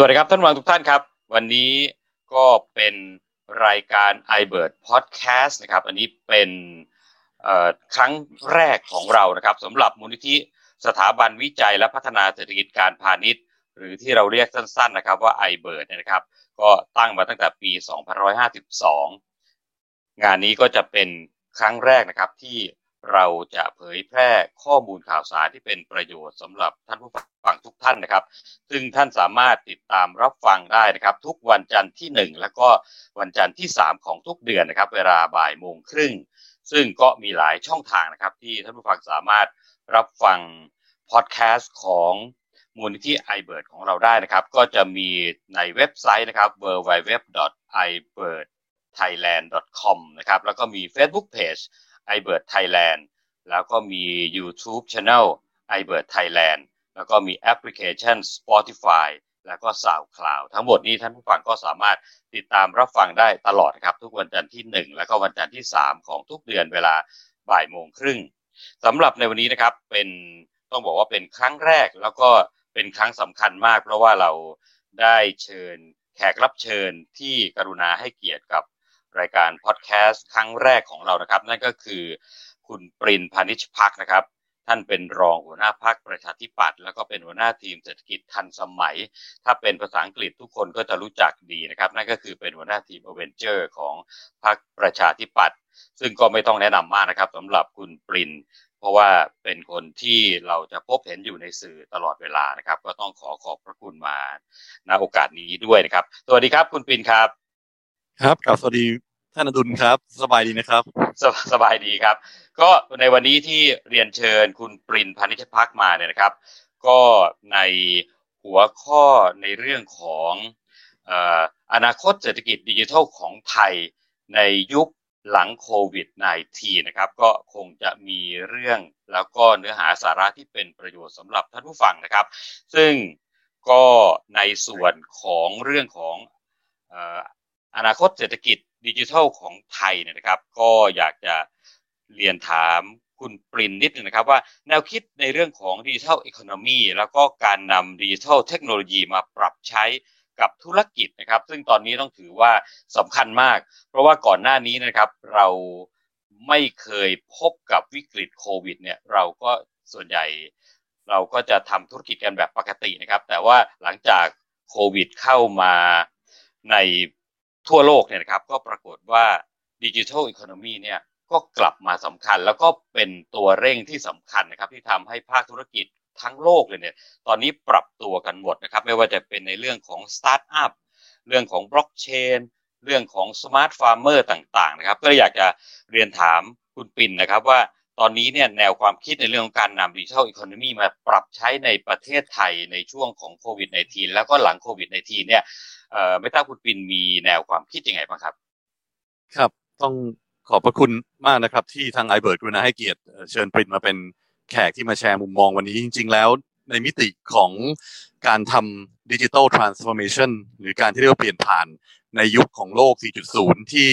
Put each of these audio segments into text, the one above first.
สวัสดีครับท่านฟังทุกท่านครับ วันนี้ก็เป็นรายการ i b i r d Podcast นะครับ อันนี้เป็นครั้งแรกของเรานะครับสำหรับมูลนิธิสถาบันวิจัยและพัฒนาเศรษฐกิจการพาณิชย์ หรือที่เราเรียกสั้น ๆ นะครับว่า i b i r d นะครับ ก็ตั้งมาตั้งแต่ปี 2552 งานนี้ก็จะเป็นครั้งแรกนะครับที่ เราจะเผยแพร่ข้อมูลข่าวสารที่เป็นประโยชน์สำหรับท่านผู้ฟังทุกท่านนะครับ ซึ่งท่านสามารถติดตามรับฟังได้นะครับ ทุกวันจันทร์ที่ 1 แล้วก็วันจันทร์ที่ 3 ของทุกเดือนนะครับ เวลาบ่ายโมงครึ่ง ซึ่งก็มีหลายช่องทางนะครับ ที่ท่านผู้ฟังสามารถรับฟังพอดแคสต์ของมูลนิธิ i b i r d ของเราได้นะครับ ก็จะมีในเว็บไซต์นะครับ www.ibird.thailand.com นะครับแล้วก็มี Facebook Page i b i r d Thailand แล้วก็มี YouTube Channel i b i r d Thailand แล้วก็มีแอปพลิเคชัน Spotify แล้วก็ SoundCloud ทั้งหมดนี้ท่านผู้ฟังก็สามารถติดตามรับฟังได้ตลอดครับ ทุกวันจันทร์ที่ 1 แล้วก็วันจันทร์ที่ 3 ของทุกเดือนเวลาบ่ายโมงครึ่งสำหรับในวันนี้นะครับเป็นต้องบอกว่าเป็นครั้งแรกแล้วก็เป็นครั้งสำคัญมาก เพราะว่าเราได้เชิญแขกรับเชิญที่กรุณาให้เกียรติกับ รายการพอดแคสต์ครั้งแรกของเรานะครับ นั่นก็คือ คุณปริญญ์ พานิชภักดิ์นะครับ ท่านเป็นรองหัวหน้าพรรคประชาธิปัตย์แล้วก็เป็นหัวหน้าทีมเศรษฐกิจทันสมัย ถ้าเป็นภาษาอังกฤษทุกคนก็จะรู้จักดีนะครับ นั่นก็คือเป็นหัวหน้าทีม Avenger ของพรรคประชาธิปัตย์ซึ่งก็ไม่ต้องแนะนำมากนะครับสำหรับคุณปริญญ์เพราะว่าเป็นคนที่เราจะพบเห็นอยู่ในสื่อตลอดเวลานะครับ ก็ต้องขอขอบพระคุณมาณโอกาสนี้ด้วยนะครับ สวัสดีครับคุณปรินครับ ครับกับสวัสดีท่านอดุลครับ สบายดีนะครับสสบายดีครับ ก็ในวันนี้ที่เรียนเชิญคุณปรินพานิชพักมาเนี่ยนะครับ ก็ในหัวข้อในเรื่องของอนาคตเศรษฐกิจดิจิทัลของไทยในยุคหลังโควิด -19 นะครับ ก็คงจะมีเรื่องแล้วก็เนื้อหาสาระที่เป็นประโยชน์สำหรับท่านผู้ฟังนะครับ ซึ่งก็ในส่วนของเรื่องของ อนาคตเศรษฐกิจดิจิทัลของไทยเนี่ยนะครับ ก็อยากจะเรียนถามคุณปรินนิดนึงนะครับ ว่าแนวคิดในเรื่องของดิจิทัลอีโคโนมีแล้วก็การนำดิจิทัลเทคโนโลยีมาปรับใช้กับธุรกิจนะครับ ซึ่งตอนนี้ต้องถือว่าสำคัญมาก เพราะว่าก่อนหน้านี้นะครับ เราไม่เคยพบกับวิกฤตโควิด เนี่ยเราก็ส่วนใหญ่เราก็จะทำธุรกิจกันแบบปกตินะครับ แต่ว่าหลังจากโควิดเข้ามาใน ทั่วโลกเนี่ยนะครับก็ปรากฏว่า digital economy เนี่ยก็กลับมาสำคัญ แล้วก็เป็นตัวเร่งที่สำคัญนะครับที่ทำให้ภาคธุรกิจทั้งโลกเลยเนี่ยตอนนี้ปรับตัวกันหมดนะครับไม่ว่าจะเป็นในเรื่องของสตาร์ทอัพเรื่องของบล็อกเชนเรื่องของ smart farmer ต่างๆนะครับก็อยากจะเรียนถามคุณปริญญ์นะครับว่าตอนนี้เนี่ยแนวความคิดในเรื่องของการนำ digital economy มาปรับใช้ในประเทศไทยในช่วงของโควิด -19 แล้วก็หลังโควิด -19 เนี่ย ไม่ทราบคุณปริญญ์มีแนวความคิดยังไงบ้างครับ ครับต้องขอบพระคุณมากนะครับ ที่ทางไอเบิร์ดกรุณาให้เกียรติเชิญปริญญ์มาเป็นแขกที่มาแชร์มุมมองวันนี้จริง ๆ แล้วในมิติของการทำ digital transformation หรือการที่เรียกว่าเปลี่ยนผ่านในยุคของโลก 4.0 ที่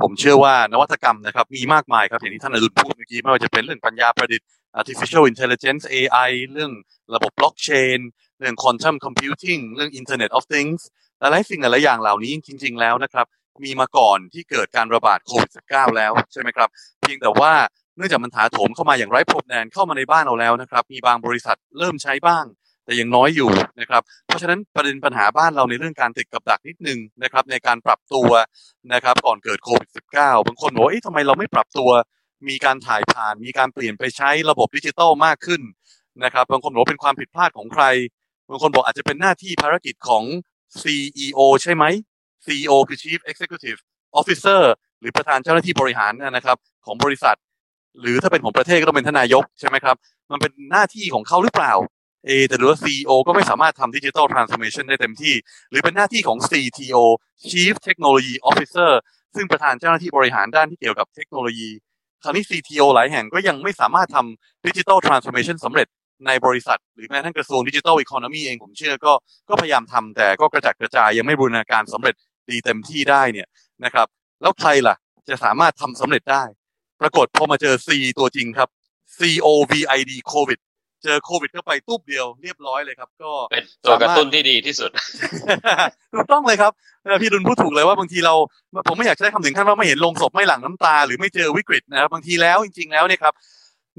ผมเชื่อว่านวัตกรรมนะครับ มีมากมายครับอย่างที่ท่านอดุลพูดเมื่อกี้ไม่ว่าจะเป็นเรื่องปัญญาประดิษฐ์ artificial intelligence AI เรื่องระบบบล็อกเชน เรื่อง quantum computing เรื่อง internet of things หลายสิ่งหลายอย่างเหล่านี้จริง ๆ แล้วนะครับ มีมาก่อนที่เกิดการระบาดโควิด -19 แล้วใช่ไหมครับ เพียงแต่ว่าเนื่องจากมันถาโถมเข้ามาอย่างไร้พรมแดนเข้ามาในบ้านเราแล้วนะครับ มีบางบริษัทเริ่มใช้บ้าง แต่ยังน้อยอยู่นะครับ เพราะฉะนั้นประเด็นปัญหาบ้านเราในเรื่องการติดกับดักนิดนึงนะครับ ในการปรับตัวนะครับ ก่อนเกิดโควิด -19 บางคนบอกว่าทำไมเราไม่ปรับตัว มีการถ่ายผ่าน มีการเปลี่ยนไปใช้ระบบดิจิตอลมากขึ้นนะครับ บางคนบอกเป็นความผิดพลาดของใคร บางคนบอกอาจจะเป็นหน้าที่ภารกิจของ CEO ใช่ไหม CEO คือ Chief Executive Officer หรือประธานเจ้าหน้าที่บริหารนะครับ ของบริษัท หรือถ้าเป็นของประเทศก็ต้องเป็นท่านนายกใช่ไหมครับ มันเป็นหน้าที่ของเขาหรือเปล่าเอแต่หรือว่า CEO ก็ไม่สามารถทำ digital transformation ได้เต็มที่ หรือเป็นหน้าที่ของ CTO Chief Technology Officer ซึ่งประธานเจ้าหน้าที่บริหารด้านที่เกี่ยวกับเทคโนโลยี คราวนี้ CTO หลายแห่งก็ยังไม่สามารถทำ digital transformation สำเร็จ ในบริษัท หรือแม้ทั้งกระทรวง digital economy เองผมเชื่อก็ก็พยายามทำแต่ก็กระจัดกระจายยังไม่บูรณาการสำเร็จดีเต็มที่ได้เนี่ยนะครับ แล้วใครล่ะจะสามารถทำสำเร็จได้ ปรากฏพอมาเจอ C ตัวจริงครับ C O V I D COVID เจอโควิดเข้าไปตุ๊บเดียวเรียบร้อยเลยครับ ก็เป็นตัวกระตุ้นที่ดีที่สุดถูกต้องเลยครับพี่ดุลพูดถูกเลยว่าบางทีเราผมไม่อยากใช้คำถึงขั้นว่าไม่เห็นลงศพไม่หลั่งน้ำตา หรือไม่เจอวิกฤตนะครับบางทีแล้วจริง ๆแล้วเนี่ยครับ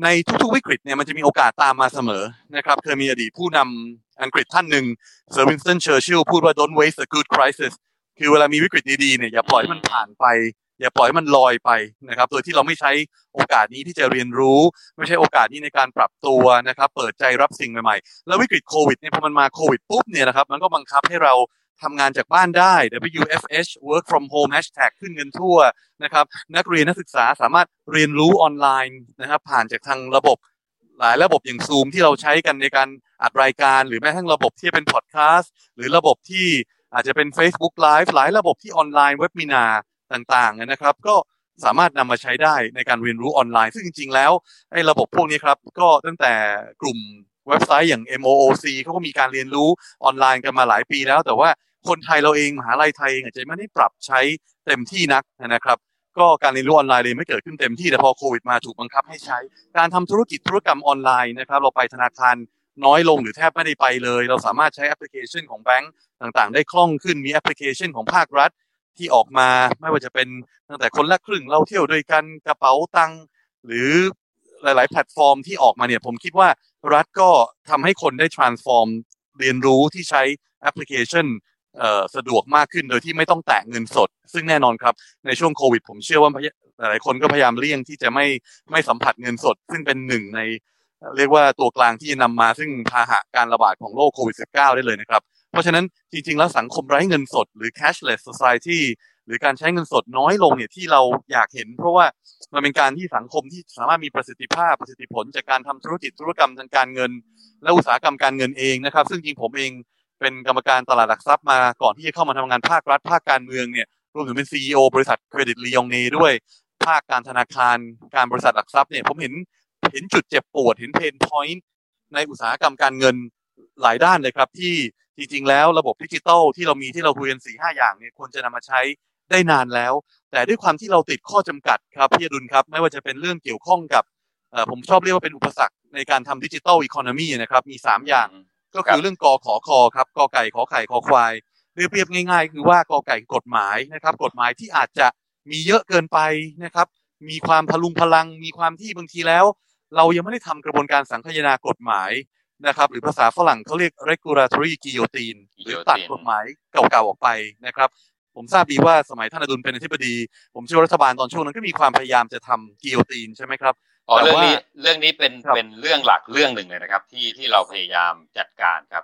ในทุกๆวิกฤตเนี่ยมันจะมีโอกาสตามมาเสมอนะครับเคยมีอดีตผู้นำอังกฤษท่านหนึ่งเซอร์วินสตันเชอร์ชิลพูดว่า don't waste a good crisis คือเวลามีวิกฤตดีๆเนี่ยอย่าปล่อยให้มันผ่านไป อย่าปล่อยให้มันลอยไปนะครับ โดยที่เราไม่ใช้โอกาสนี้ที่จะเรียนรู้ ไม่ใช้โอกาสนี้ในการปรับตัวนะครับ เปิดใจรับสิ่งใหม่ๆ แล้ววิกฤตโควิดเนี่ยพอมันมาโควิดปุ๊บเนี่ยนะครับ มันก็บังคับให้เรา ทำงานจากบ้านได้ WFH work from home hashtag ขึ้นกันทั่วนะครับ นักเรียนนักศึกษาสามารถเรียนรู้ออนไลน์นะครับผ่านจากทางระบบหลายระบบอย่าง Zoom ที่เราใช้กันในการอัดรายการ หรือแม้ทั้งระบบที่เป็นพอดแคสต์หรือระบบที่อาจจะเป็น Facebook Live หลายระบบที่ออนไลน์เว็บมินาต่างๆนะครับ ก็สามารถนำมาใช้ได้ในการเรียนรู้ออนไลน์ ซึ่งจริง ๆ แล้วไอ้ระบบพวกนี้ครับ ก็ตั้งแต่กลุ่มเว็บไซต์อย่าง MOOC เขาก็มีการเรียนรู้ออนไลน์กันมาหลายปีแล้ว แต่ว่า คนไทยเราเองมหาลัยไทยอาจจะไม่ได้ปรับใช้เต็มที่นักนะครับ ก็การเรียนรู้ออนไลน์เลยไม่เกิดขึ้นเต็มที่แต่พอโควิดมาถูกบังคับให้ใช้ การทำธุรกิจธุรกรรมออนไลน์นะครับ เราไปธนาคารน้อยลงหรือแทบไม่ได้ไปเลย เราสามารถใช้แอปพลิเคชันของแบงก์ต่างๆ ได้คล่องขึ้นมีแอปพลิเคชันของภาครัฐที่ออกมาไม่ว่าจะเป็นตั้งแต่คนละครึ่งเราเที่ยวด้วยกันกระเป๋าตังค์หรือหลาย ๆ แพลตฟอร์มที่ออกมาเนี่ยผมคิดว่ารัฐก็ทำให้คนได้ transform เรียนรู้ที่ใช้แอปพลิเคชัน สะดวกมากขึ้นโดยที่ไม่ต้องแตะเงินสด ซึ่งแน่นอนครับในช่วงโควิด ผมเชื่อว่าหลายคนก็พยายามเลี่ยงที่จะไม่ไม่สัมผัสเงินสด ซึ่งเป็นหนึ่งในเรียกว่าตัวกลางที่จะนำมาซึ่งพาหะการระบาดของโรคโควิด -19 ได้เลยนะครับ เพราะฉะนั้นจริง ๆ แล้วสังคมไร้เงินสด หรือ cashless society หรือการใช้เงินสดน้อยลงเนี่ยที่เราอยากเห็น เพราะว่ามันเป็นการที่สังคมที่สามารถมีประสิทธิภาพประสิทธิผลจากการทำธุรกิจธุรกรรมทางการเงิน และอุตสาหกรรมการเงินเองนะครับ ซึ่งจริงผมเอง เป็นกรรมการตลาดหลักทรัพย์มาก่อนที่จะเข้ามาทำงานภาครัฐภาคการเมืองเนี่ยรวมถึงเป็น CEO บริษัทเครดิตลียองเนส์ด้วย ภาคการธนาคารการบริษัทหลักทรัพย์เนี่ยผมเห็นเห็นจุดเจ็บปวดเห็น pain point ในอุตสาหกรรมการเงินหลายด้านเลยครับที่จริงๆแล้วระบบดิจิตอลที่เรามีที่เราคุยกันสี่ห้าอย่างเนี่ยควรจะนำมาใช้ได้นานแล้ว แต่ด้วยความที่เราติดข้อจำกัดครับพี่ดุลครับ ไม่ว่าจะเป็นเรื่องเกี่ยวข้องกับผมชอบเรียกว่าเป็นอุปสรรคในการทำดิจิตอลอีโคโนมีนะครับมีสามอย่าง ก็คือเรื่องกอขอคอครับกอไก่ขอไข่คอควายเรียบเรียบง่าย ๆ คือว่ากอไก่กฎหมายนะครับ กฎหมายที่อาจจะมีเยอะเกินไปนะครับ มีความพลุงพลัง มีความที่บางทีแล้ว เรายังไม่ได้ทำกระบวนการสังคายนากฎหมายนะครับ หรือภาษาฝรั่งเขาเรียก regulatory guillotine หรือตัดกฎหมายเก่าๆออกไปนะครับผมทราบดีว่าสมัยท่านอดุลเป็นอธิบดี ผมเชื่อรัฐบาลตอนช่วงนั้นก็มีความพยายามจะทำกิโยตีนใช่ไหมครับ อ๋อเรื่องนี้เรื่องนี้เป็นเป็นเรื่องหลักเรื่องหนึ่งเลยนะครับ ที่ที่เราพยายามจัดการครับ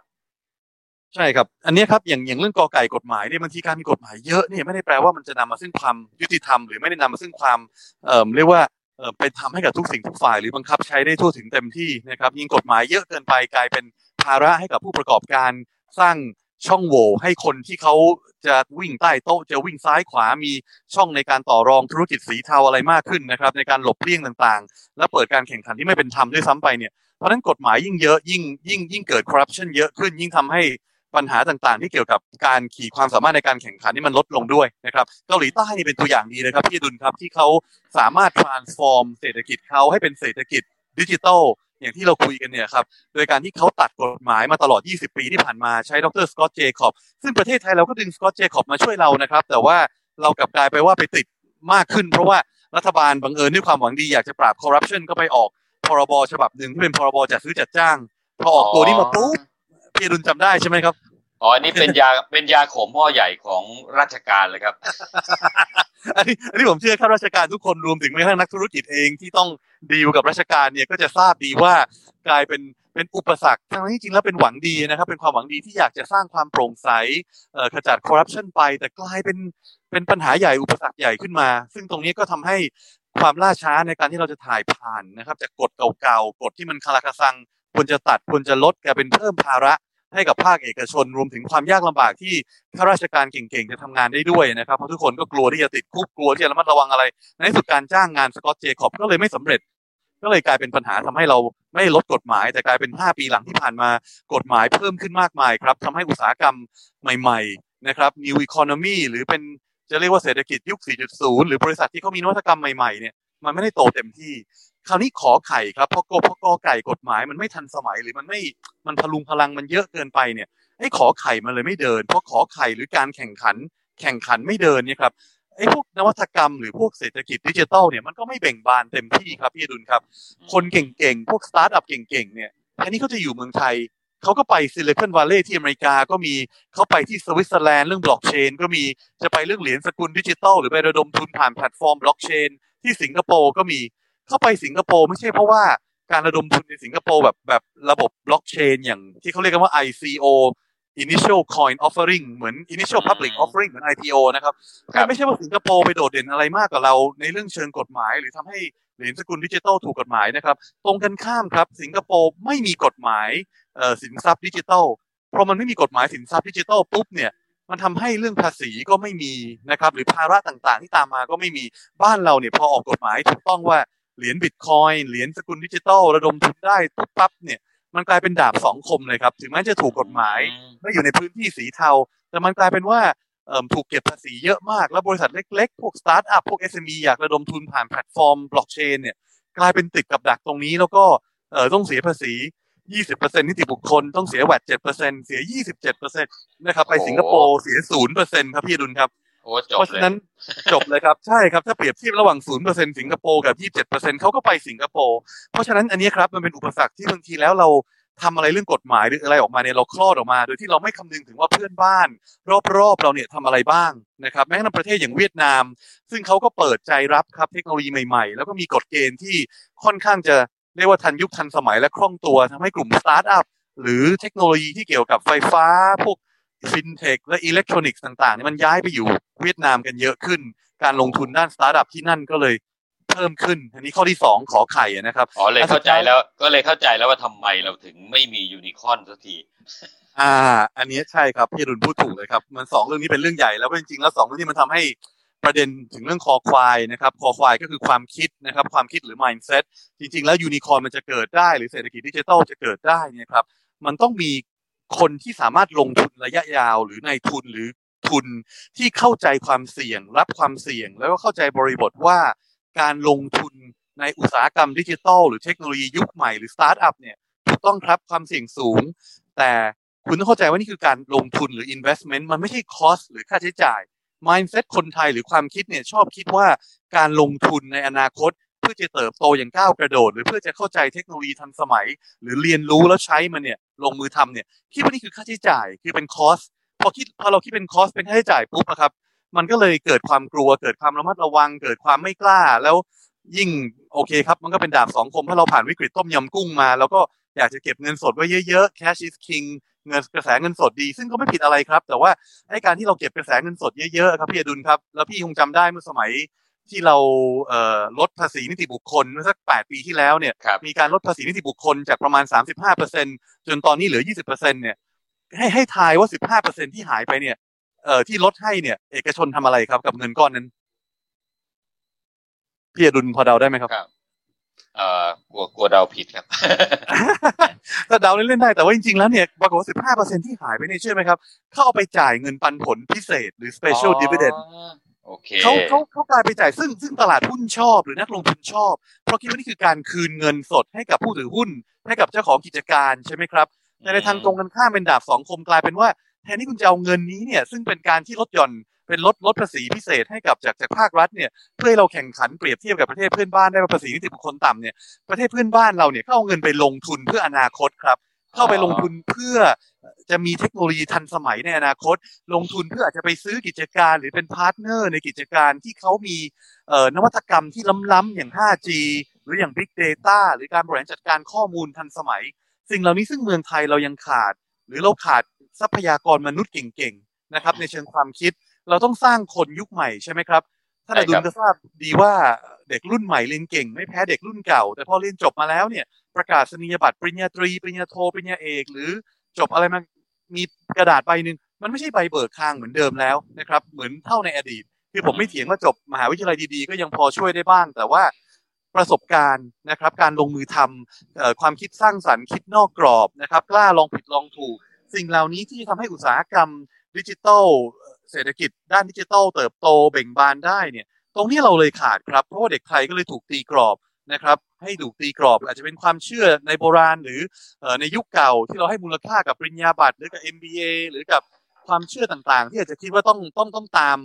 ใช่ครับ อันนี้ครับอย่างอย่างเรื่องกอไก่กฎหมายเนี่ยบางทีการมีกฎหมายเยอะเนี่ยไม่ได้แปลว่ามันจะนำมาซึ่งความยุติธรรมหรือไม่ได้นำมาซึ่งความเอ่อเรียกว่าเอ่อไปทำให้กับทุกสิ่งทุกฝ่ายหรือบังคับใช้ได้ทั่วถึงเต็มที่นะครับ ยิ่งกฎหมายเยอะเกินไปกลายเป็นภาระให้กับผู้ประกอบการสร้าง ช่องโหว่ให้คนที่เขาจะวิ่งใต้โต๊ะจะวิ่งซ้ายขวามีช่องในการต่อรองธุรกิจสีเทาอะไรมากขึ้นนะครับ ในการหลบเลี่ยงต่างๆ และเปิดการแข่งขันที่ไม่เป็นธรรมด้วยซ้ำไปเนี่ยเพราะนั้นกฎหมายยิ่งเยอะยิ่งยิ่งยิ่งเกิดคอร์รัปชันเยอะขึ้นยิ่งทำให้ปัญหาต่างๆ ที่เกี่ยวกับการขี่ความสามารถในการแข่งขันนี่มันลดลงด้วยนะครับเกาหลีใต้นี่เป็นตัวอย่างดีนะครับพี่ดุลครับที่เขาสามารถ transform เศรษฐกิจเขาให้เป็นเศรษฐกิจ ดิจิทัลอย่างที่เราคุยกันเนี่ยครับโดยการที่เขาตัดกฎหมายมาตลอด 20 ปีที่ผ่านมาใช้ดรสกอตเจคอบซึ่งประเทศไทยเราก็ดึงสกอตเจคอบมาช่วยเรานะครับ แต่ว่าเรากลับกลายไปว่าไปติดมากขึ้น เพราะว่ารัฐบาลบังเอิญด้วยความหวังดีอยากจะปราบคอร์รัปชันก็ไปออกพรบฉบับหนึ่งที่เป็นพรบจัดซื้อจัดจ้างพอออกตัวนี้มาปุ๊บพี่ดุลจำได้ใช่ไหมครับ อ๋ออันนี้เป็นยาเป็นยาขมพ่อใหญ่ของราชการเลยครับ อันนี้อันนี้ผมเชื่อข้าราชการทุกคนรวมถึงแม้กระทั่งนักธุรกิจเองที่ต้องดีลกับราชการเนี่ยก็จะทราบดีว่ากลายเป็นเป็นอุปสรรคทั้งที่จริงแล้วเป็นหวังดีนะครับ เป็นความหวังดีที่อยากจะสร้างความโปร่งใสเอ่อขจัดคอร์รัปชันไป แต่กลายเป็นเป็นปัญหาใหญ่อุปสรรคใหญ่ขึ้นมา ซึ่งตรงนี้ก็ทำให้ความล่าช้าในการที่เราจะถ่ายผ่านนะครับจากกฎเก่าๆกฎที่มันคาราคาซังควรจะตัดควรจะลดกลายเป็นเพิ่มภาระ ให้กับภาคเอกชน รวมถึงความยากลำบากที่ข้าราชการเก่งๆจะทำงานได้ด้วยนะครับเพราะทุกคนก็กลัวที่จะติดคุกกลัวที่จะระมัดระวังอะไร ในที่สุดการจ้างงานสกอตเจคอบก็เลยไม่สำเร็จ ก็เลยกลายเป็นปัญหาทำให้เราไม่ลดกฎหมาย แต่กลายเป็น 5 ปีหลังที่ผ่านมากฎหมายเพิ่มขึ้นมากมายครับทำให้อุตสาหกรรมใหม่ๆนะครับ new economy หรือเป็นจะเรียกว่าเศรษฐกิจยุค 4.0 หรือบริษัทที่เขามีนวัตกรรมใหม่ๆเนี่ยมันไม่ได้โตเต็มที่ คราวนี้ขอไข่ครับพอกพอกอไก่กฎหมายมันไม่ทันสมัยหรือมันไม่มันพลุงพลังมันเยอะเกินไปเนี่ยไอ้ขอไข่มันเลยไม่เดิน เพราะขอไข่หรือการแข่งขัน แข่งขันไม่เดินเนี่ยครับไอ้พวกนวัตกรรมหรือพวกเศรษฐกิจดิจิทัลเนี่ยมันก็ไม่เบ่งบานเต็มที่ครับพี่ดุลครับ คนเก่งๆ พวกสตาร์ทอัพเก่งๆ เนี่ยแทนที่เขาจะอยู่เมืองไทย เขาก็ไปซิลิคอนวัลเลย์ที่อเมริกาก็มีเขาไปที่สวิตเซอร์แลนด์เรื่องบล็อกเชน ก็มีจะไปเรื่องเหรียญสกุลดิจิทัลหรือไประดมทุนผ่านแพลตฟอร์มบล็อกเชน ที่สิงคโปร์ก็มี เขาไปสิงคโปร์ไม่ใช่เพราะว่าการระดมทุนในสิงคโปร์แบบแบบระบบบล็อกเชน อย่างที่เขาเรียกกันว่า ICO initial coin offering เหมือน initial public offering เหมือน IPO นะครับไม่ใช่ว่าสิงคโปร์ไปโดดเด่นอะไรมากกว่าเราในเรื่องเชิงกฎหมาย หรือทำให้เหรียญสกุลดิจิทัลถูกกฎหมายนะครับ ตรงกันข้ามครับ สิงคโปร์ไม่มีกฎหมายสินทรัพย์ดิจิทัลเพราะมันไม่มีกฎหมายสินทรัพย์ดิจิทัลปุ๊บเนี่ยมันทำให้เรื่องภาษีก็ไม่มีนะครับ หรือภาระต่างๆ ที่ตามมาก็ไม่มีบ้านเราเนี่ยพอออกกฎหมายถูกต้องว่า เหรียญบิตคอยเหรียญสกุลดิจิทัลระดมทุนได้ปุ๊บปั๊บเนี่ยมันกลายเป็นดาบสองคมเลยครับ ถึงแม้จะถูกกฎหมายไม่อยู่ในพื้นที่สีเทา แต่มันกลายเป็นว่าถูกเก็บภาษีเยอะมาก แล้วบริษัทเล็ก ๆ พวกสตาร์ทอัพพวก SME อยากระดมทุนผ่านแพลตฟอร์มบล็อกเชนเนี่ยกลายเป็นติดกับดักตรงนี้แล้วก็เออต้องเสียภาษี 20%นิติบุคคล ต้องเสีย VAT 7%เสีย 27%นะครับไปสิงคโปร์เสีย 0%ครับพี่ดุลครับ เพราะฉะนั้นจบเลยครับใช่ครับถ้าเปรียบเทียบระหว่างศูนย์เปอร์เซ็นต์สิงคโปร์กับยี่สิบเจ็ดเปอร์เซ็นต์เขาก็ไปสิงคโปร์เพราะฉะนั้นอันนี้ครับมันเป็นอุปสรรคที่บางทีแล้วเราทำอะไรเรื่องกฎหมายหรืออะไรออกมาเนี่ยเราคลอดออกมา โดยที่เราไม่คำนึงถึงว่าเพื่อนบ้าน รอบๆเราเนี่ยทำอะไรบ้างนะครับแม้กระทั่งประเทศอย่างเวียดนาม ซึ่งเขาก็เปิดใจรับครับเทคโนโลยีใหม่ๆ แล้วก็มีกฎเกณฑ์ที่ค่อนข้างจะเรียกว่าทันยุคทันสมัยและคล่องตัวทำให้กลุ่มสตาร์ทอัพหรือเทคโนโลยีที่เกี่ยวกับไฟฟ้าพวก ฟินเทคและอิเล็กทรอนิกส์ต่างๆนี่มันย้ายไปอยู่เวียดนามกันเยอะขึ้น การลงทุนด้านสตาร์ทอัพที่นั่นก็เลยเพิ่มขึ้น อันนี้ข้อที่สองขอไข่นะครับอ๋อเลยเข้าใจแล้วก็เลยเข้าใจแล้วว่าทำไมเราถึงไม่มียูนิคอนสักทีอ่า อันนี้ใช่ครับพี่รุนพูดถูกเลยครับ มันสองเรื่องนี้เป็นเรื่องใหญ่แล้วจริงๆแล้วสองเรื่องนี้มันทำให้ประเด็นถึงเรื่องคอควายนะครับคอควายก็คือความคิดนะครับความคิดหรือ mindset จริง ๆ แล้วยูนิคอนมันจะเกิดได้ หรือเศรษฐกิจดิจิทัลจะเกิดได้เนี่ยครับมันต้องมี คนที่สามารถลงทุนระยะยาวหรือในทุนหรือทุนที่เข้าใจความเสี่ยง รับความเสี่ยง แล้วก็เข้าใจบริบทว่าการลงทุนในอุตสาหกรรมดิจิทัลหรือเทคโนโลยียุคใหม่หรือสตาร์ทอัพเนี่ยถูกต้องครับความเสี่ยงสูง แต่คุณต้องเข้าใจว่านี่คือการลงทุนหรือ investment มันไม่ใช่ cost หรือค่าใช้จ่าย mindset คนไทยหรือความคิดเนี่ยชอบคิดว่าการลงทุนในอนาคต เพื่อจะเติบโตอย่างก้าวกระโดด หรือเพื่อจะเข้าใจเทคโนโลยีทันสมัย หรือเรียนรู้แล้วใช้มันเนี่ยลงมือทำเนี่ยคิดว่านี่คือค่าใช้จ่ายคือเป็นคอสพอคิดพอเราคิดเป็นคอสเป็นค่าใช้จ่ายปุ๊บนะครับ มันก็เลยเกิดความกลัว เกิดความระมัดระวัง เกิดความไม่กล้าแล้วยิ่งโอเคครับ มันก็เป็นดาบสองคมถ้าเราผ่านวิกฤตต้มยำกุ้งมา แล้วก็อยากจะเก็บเงินสดไว้เยอะๆ cash is king เงินกระแสเงินสดดี ซึ่งก็ไม่ผิดอะไรครับ แต่ว่าไอ้การที่เราเก็บกระแสเงินสดเยอะๆครับพี่อดุลครับ แล้วพี่คงจำได้เมื่อสมัย ที่เราเอ่อลดภาษีนิติบุคคลเมื่อสักแปดปีที่แล้วเนี่ย มีการลดภาษีนิติบุคคลจากประมาณสามสิบห้าเปอร์เซ็นจนตอนนี้เหลือยี่สิบเปอร์เซ็นเนี่ยให้ให้ทายว่าสิบห้าเปอร์เซ็นที่หายไปเนี่ยเอ่อที่ลดให้เนี่ย เอกชนทำอะไรครับ กับเงินก้อนนั้นพี่อดุลพอเดาได้ไหมครับครับเอ่อกลัวกลัวเดาผิดครับถ้าเดาเล่นๆได้แต่ว่าจริงๆแล้วเนี่ยปรากฏว่าสิบห้าเปอร์เซ็นที่หายไปเนี่ยเชื่อไหมครับ เข้าไปจ่ายเงินปันผลพิเศษหรือ special dividend เขาเขาเขากลายไปจ่ายซึ่งซึ่งตลาดหุ้นชอบหรือนักลงทุนชอบ เพราะคิดว่านี่คือการคืนเงินสดให้กับผู้ถือหุ้น ให้กับเจ้าของกิจการใช่ไหมครับแต่ในทางตรงกันข้ามเป็นดาบสองคมกลายเป็นว่าแทนที่คุณจะเอาเงินนี้เนี่ย ซึ่งเป็นการที่ลดหย่อนเป็นลดลดภาษีพิเศษให้กับจากจากภาครัฐเนี่ยเพื่อให้เราแข่งขันเปรียบเทียบกับประเทศเพื่อนบ้านได้ภาษีนิติบุคคลต่ำเนี่ยประเทศเพื่อนบ้านเราเนี่ยเขาเอาเงินไปลงทุนเพื่ออนาคตครับ เขาไปลงทุนเพื่อจะมีเทคโนโลยีทันสมัยในอนาคต ลงทุนเพื่ออาจจะไปซื้อกิจการหรือเป็น partner ในกิจการที่เขามีนวัตกรรมที่ล้ำๆอย่าง 5G หรืออย่าง Big Data หรือการบริหารจัดการข้อมูลทันสมัย สิ่งเหล่านี้ซึ่งเมืองไทยเรายังขาด หรือเราขาดทรัพยากรมนุษย์เก่งๆนะครับในเชิงความคิด เราต้องสร้างคนยุคใหม่ใช่ไหมครับท่านอดุลก็ทราบดีว่า เด็กรุ่นใหม่เรียนเก่ง ไม่แพ้เด็กรุ่นเก่า แต่พอเรียนจบมาแล้วเนี่ย ประกาศนียบัตรปริญญาตรี ปริญญาโทปริญญาเอก หรือจบอะไรมามีกระดาษใบหนึ่งมันไม่ใช่ใบเบิกทางเหมือนเดิมแล้วนะครับ เหมือนเท่าในอดีต คือผมไม่เถียงว่าจบมหาวิทยาลัยดีๆ ก็ยังพอช่วยได้บ้าง แต่ว่าประสบการณ์นะครับ การลงมือทำความคิดสร้างสรรค์คิดนอกกรอบนะครับ กล้าลองผิดลองถูก สิ่งเหล่านี้ที่ทำให้อุตสาหกรรมดิจิทัลเศรษฐกิจด้านดิจิทัลเติบโตเบ่งบานได้เนี่ย ตรงนี้เราเลยขาดครับ เพราะว่าเด็กไทยก็เลยถูกตีกรอบนะครับให้ถูกตีกรอบอาจจะเป็นความเชื่อในโบราณหรือในยุคเก่าที่เราให้มูลค่ากับปริญญาบัตรหรือกับ MBA หรือกับความเชื่อต่างๆ ที่อาจจะคิดว่าต้องต้องต้องตาม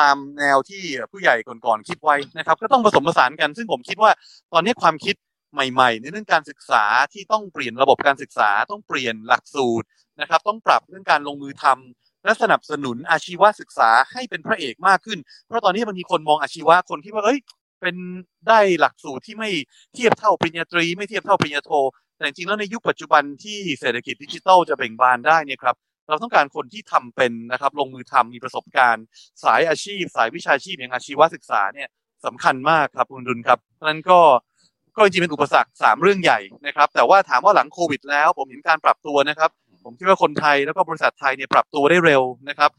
ตามแนวที่ผู้ใหญ่ก่อนๆคิดไว้นะครับ ก็ต้องผสมผสานกัน ซึ่งผมคิดว่าตอนนี้ความคิดใหม่ ๆ ในเรื่องการศึกษาที่ต้องเปลี่ยนระบบการศึกษาต้องเปลี่ยนหลักสูตรนะครับ ต้องปรับเรื่องการลงมือทำ และสนับสนุนอาชีวศึกษาให้เป็นพระเอกมากขึ้น เพราะตอนนี้บางทีคนมองอาชีวะคนคิดว่าเอ้ย เป็นได้หลักสูตรที่ไม่เทียบเท่าปริญญาตรี ไม่เทียบเท่าปริญญาโท แต่จริงแล้วในยุคปัจจุบันที่เศรษฐกิจดิจิทัลจะเบ่งบานได้เนี่ยครับเราต้องการคนที่ทำเป็นนะครับลงมือทำมีประสบการณ์ สายอาชีพ สายวิชาชีพอย่างอาชีวศึกษาเนี่ยสำคัญมากครับคุณดุลครับนั้นก็ก็จริงเป็นอุปสรรคสามเรื่องใหญ่นะครับ แต่ว่าถามว่าหลังโควิดแล้ว ผมเห็นการปรับตัวนะครับ ผมคิดว่าคนไทยแล้วก็บริษัทไทยเนี่ยปรับตัวได้เร็วนะครับ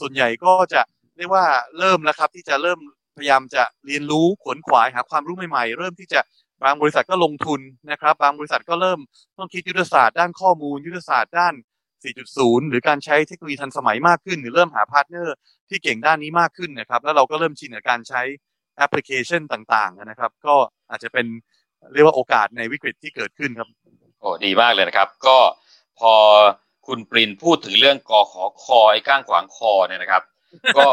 ส่วนใหญ่ก็จะเรียกว่าเริ่มแล้วครับที่จะเริ่มพยายามจะเรียนรู้ขวนขวายหาความรู้ใหม่ๆ เริ่มที่จะบางบริษัทก็ลงทุนนะครับ บางบริษัทก็เริ่มต้องคิดยุทธศาสตร์ด้านข้อมูลยุทธศาสตร์ด้าน 4.0 หรือการใช้เทคโนโลยีทันสมัยมากขึ้น หรือเริ่มหา partner ที่เก่งด้านนี้มากขึ้นนะครับ แล้วเราก็เริ่มชินกับการใช้แอปพลิเคชันต่างๆนะครับ ก็อาจจะเป็นเรียกว่าโอกาสในวิกฤตที่เกิดขึ้นครับโอ้ดีมากเลยนะครับ ก็ พอคุณปรินพูดถึงเรื่องกอขอคอไอ้ก้างขวางคอเนี่ยนะครับ ก็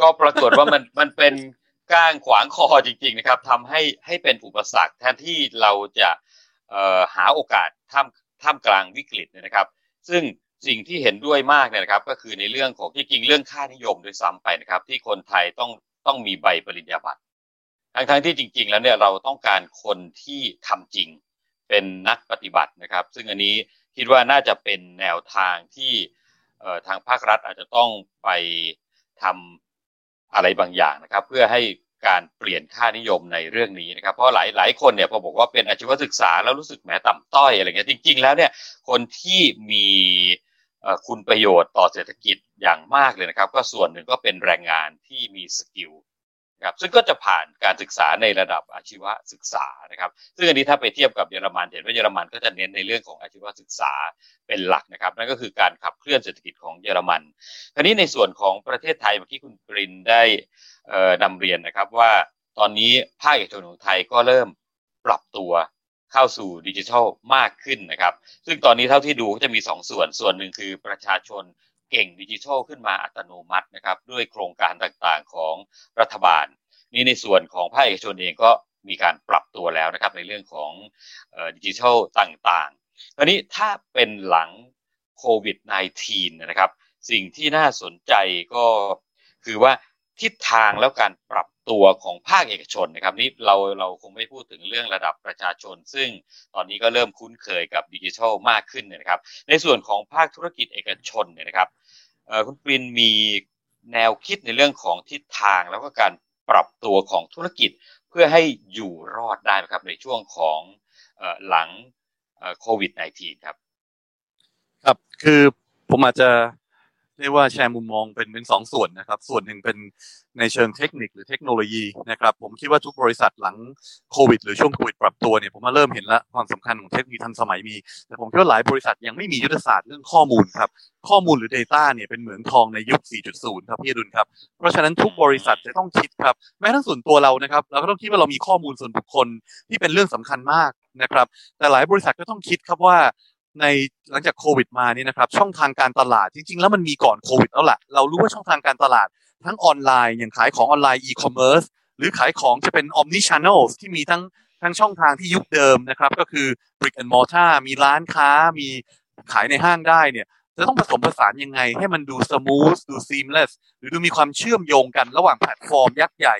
ก็ปรากฏว่ามันมันเป็นก้างขวางคอจริง ๆ นะครับทำให้ให้เป็นอุปสรรคแทนที่เราจะหาโอกาสท่ามท่ามกลางวิกฤตเนี่ยนะครับ ซึ่งสิ่งที่เห็นด้วยมากเนี่ยนะครับ ก็คือในเรื่องของที่จริงเรื่องค่านิยมโดยซ้ำไปนะครับ ที่คนไทยต้องต้องมีใบปริญญาบัตรทั้งทั้งที่จริง ๆ แล้วเนี่ยเราต้องการคนที่ทำจริงเป็นนักปฏิบัตินะครับ ซึ่งอันนี้ คิดว่าน่าจะเป็นแนวทางที่ทางภาครัฐอาจจะต้องไปทำอะไรบางอย่างนะครับ เพื่อให้การเปลี่ยนค่านิยมในเรื่องนี้นะครับ เพราะหลายหลายคนเนี่ยพอบอกว่าเป็นอาชีวศึกษาแล้วรู้สึกแหมต่ำต้อยอะไรเงี้ยจริง ๆ แล้วเนี่ยคนที่มีคุณประโยชน์ต่อเศรษฐกิจอย่างมากเลยนะครับ ก็ส่วนหนึ่งก็เป็นแรงงานที่มีสกิล ครับซึ่งก็จะผ่านการศึกษาในระดับอาชีวศึกษานะครับ ซึ่งอันนี้ถ้าไปเทียบกับเยอรมันเห็นว่าเยอรมันก็จะเน้นในเรื่องของอาชีวศึกษาเป็นหลักนะครับ นั่นก็คือการขับเคลื่อนเศรษฐกิจของเยอรมันคราวนี้ในส่วนของประเทศไทยเมื่อกี้คุณปรินได้นำเรียนนะครับว่าตอนนี้ภาคเอกชนของไทยก็เริ่มปรับตัวเข้าสู่ดิจิทัลมากขึ้นนะครับ ซึ่งตอนนี้เท่าที่ดูก็จะมี2ส่วนส่วนหนึ่งคือประชาชน เก่งดิจิทัลขึ้นมาอัตโนมัตินะครับ ด้วยโครงการต่างๆของรัฐบาล นี่ในส่วนของภาคเอกชนเองก็มีการปรับตัวแล้วนะครับ ในเรื่องของดิจิทัลต่างๆคราวนี้ถ้าเป็นหลังโควิด -19 นะครับ สิ่งที่น่าสนใจก็คือว่าทิศทางแล้วการปรับ ตัวของภาคเอกชนนะครับนี่เราเราคงไม่พูดถึงเรื่องระดับประชาชน ซึ่งตอนนี้ก็เริ่มคุ้นเคยกับดิจิทัลมากขึ้นนะครับ ในส่วนของภาคธุรกิจเอกชนเนี่ยนะครับคุณปรินมีแนวคิดในเรื่องของทิศทางแล้วก็การปรับตัวของธุรกิจเพื่อให้อยู่รอดได้ครับในช่วงของหลังโควิด -19 ครับ ครับคือผมอาจจะ เรียกว่าแชร์มุมมองเป็นเป็นสองส่วนนะครับ ส่วนหนึ่งเป็นในเชิงเทคนิคหรือเทคโนโลยีนะครับ ผมคิดว่าทุกบริษัทหลังโควิดหรือช่วงโควิดปรับตัวเนี่ยผมมาเริ่มเห็นแล้วความสำคัญของเทคโนโลยีทันสมัยมี แต่ผมคิดว่าหลายบริษัทยังไม่มียุทธศาสตร์เรื่องข้อมูลครับ ข้อมูลหรือ Data เนี่ยเป็นเหมืองทองในยุค 4.0 ครับพี่ดุลครับ เพราะฉะนั้นทุกบริษัทจะต้องคิดครับ แม้ทั้งส่วนตัวเรานะครับ เราก็ต้องคิดว่าเรามีข้อมูลส่วนบุคคลที่เป็นเรื่องสำคัญมากนะครับ แต่หลายบริษัทก็ต้องคิดครับว่า ในหลังจากโควิดมานี่นะครับช่องทางการตลาดจริง ๆ แล้วมันมีก่อนโควิดแล้วแหละเรารู้ว่าช่องทางการตลาดทั้งออนไลน์อย่างขายของออนไลน์อีคอมเมิร์ซหรือขายของจะเป็นออมนิชานอลที่มีทั้งทั้งช่องทางที่ยุคเดิมนะครับ ก็คือ brick and mortar มีร้านค้ามีขายในห้างได้เนี่ยจะต้องผสมผสานยังไง ให้มันดู smooth ดู seamless หรือดูมีความเชื่อมโยงกันระหว่างแพลตฟอร์มยักษ์ใหญ่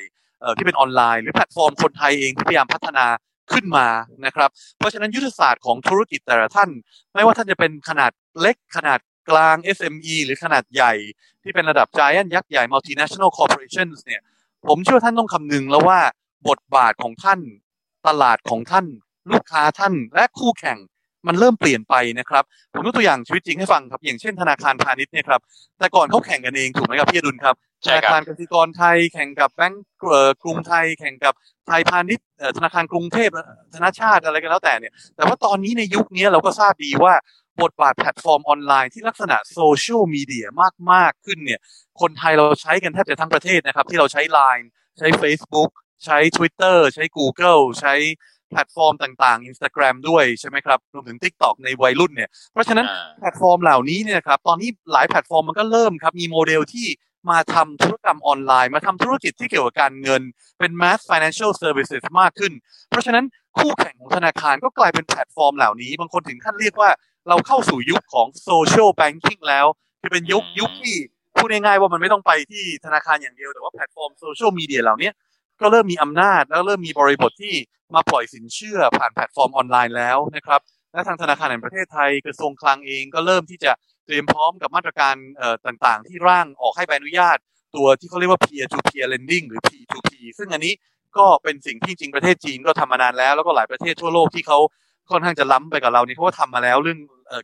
ที่เป็นออนไลน์ หรือแพลตฟอร์มคนไทยเองที่พยายามพัฒนา ขึ้นมานะครับ เพราะฉะนั้นยุทธศาสตร์ของธุรกิจแต่ละท่าน ไม่ว่าท่านจะเป็นขนาดเล็กขนาดกลาง SME หรือขนาดใหญ่ ที่เป็นระดับ giant ยักษ์ใหญ่ multinational corporations เนี่ยผมเชื่อท่านต้องคำนึงแล้วว่าบทบาทของท่าน ตลาดของท่าน ลูกค้าท่านและคู่แข่ง มันเริ่มเปลี่ยนไปนะครับผมยกตัวอย่างชีวิตจริงให้ฟังครับ อย่างเช่นธนาคารพาณิชย์เนี่ยครับแต่ก่อนเขาแข่งกันเองถูกไหมครับพี่อดุลครับธนาคารกสิกรไทยแข่งกับแบงก์กรุงไทย แข่งกับไทยพาณิชย์ธนาคารกรุงเทพธนาชาติอะไรกันแล้วแต่เนี่ย แต่ว่าตอนนี้ในยุคนี้เราก็ทราบดีว่าบทบาทแพลตฟอร์มออนไลน์ที่ลักษณะโซเชียลมีเดียมาก ๆ ขึ้นเนี่ย คนไทยเราใช้กันแทบจะทั้งประเทศนะครับ ที่เราใช้ Line ใช้ Facebook ใช้ Twitter ใช้ Google ใช้ แพลตฟอร์มต่างๆ Instagram ด้วยใช่ไหมครับรวมถึง TikTok ในวัยรุ่นเนี่ยเพราะฉะนั้นแพลตฟอร์มเหล่านี้เนี่ยครับตอนนี้หลายแพลตฟอร์มมันก็เริ่มครับมีโมเดลที่มาทำธุรกรรมออนไลน์ มาทำธุรกิจที่เกี่ยวกับการเงิน เป็น mass financial services มากขึ้น เพราะฉะนั้นคู่แข่งของธนาคารก็กลายเป็นแพลตฟอร์มเหล่านี้ บางคนถึงขั้นเรียกว่าเราเข้าสู่ยุคของ social banking แล้ว คือเป็นยุคยุคที่พูดง่ายๆว่ามันไม่ต้องไปที่ธนาคารอย่างเดียว แต่ว่าแพลตฟอร์มโซเชียลมีเดียเหล่านี้ ก็เริ่มมีอำนาจ แล้วเริ่มมีบริบทที่มาปล่อยสินเชื่อผ่านแพลตฟอร์มออนไลน์แล้วนะครับและทางธนาคารแห่งประเทศไทยกระทรวงคลังเองก็เริ่มที่จะเตรียมพร้อมกับมาตรการต่างๆ ที่ร่างออกให้ใบอนุญาต ตัวที่เขาเรียกว่า peer to peer lending หรือ P2P ซึ่งอันนี้ก็เป็นสิ่งที่จริงประเทศจีนก็ทำมานานแล้ว แล้วก็หลายประเทศทั่วโลกที่เขาค่อนข้างจะล้ำไปกับเรานี่เพราะว่าทำมาแล้วเรื่อง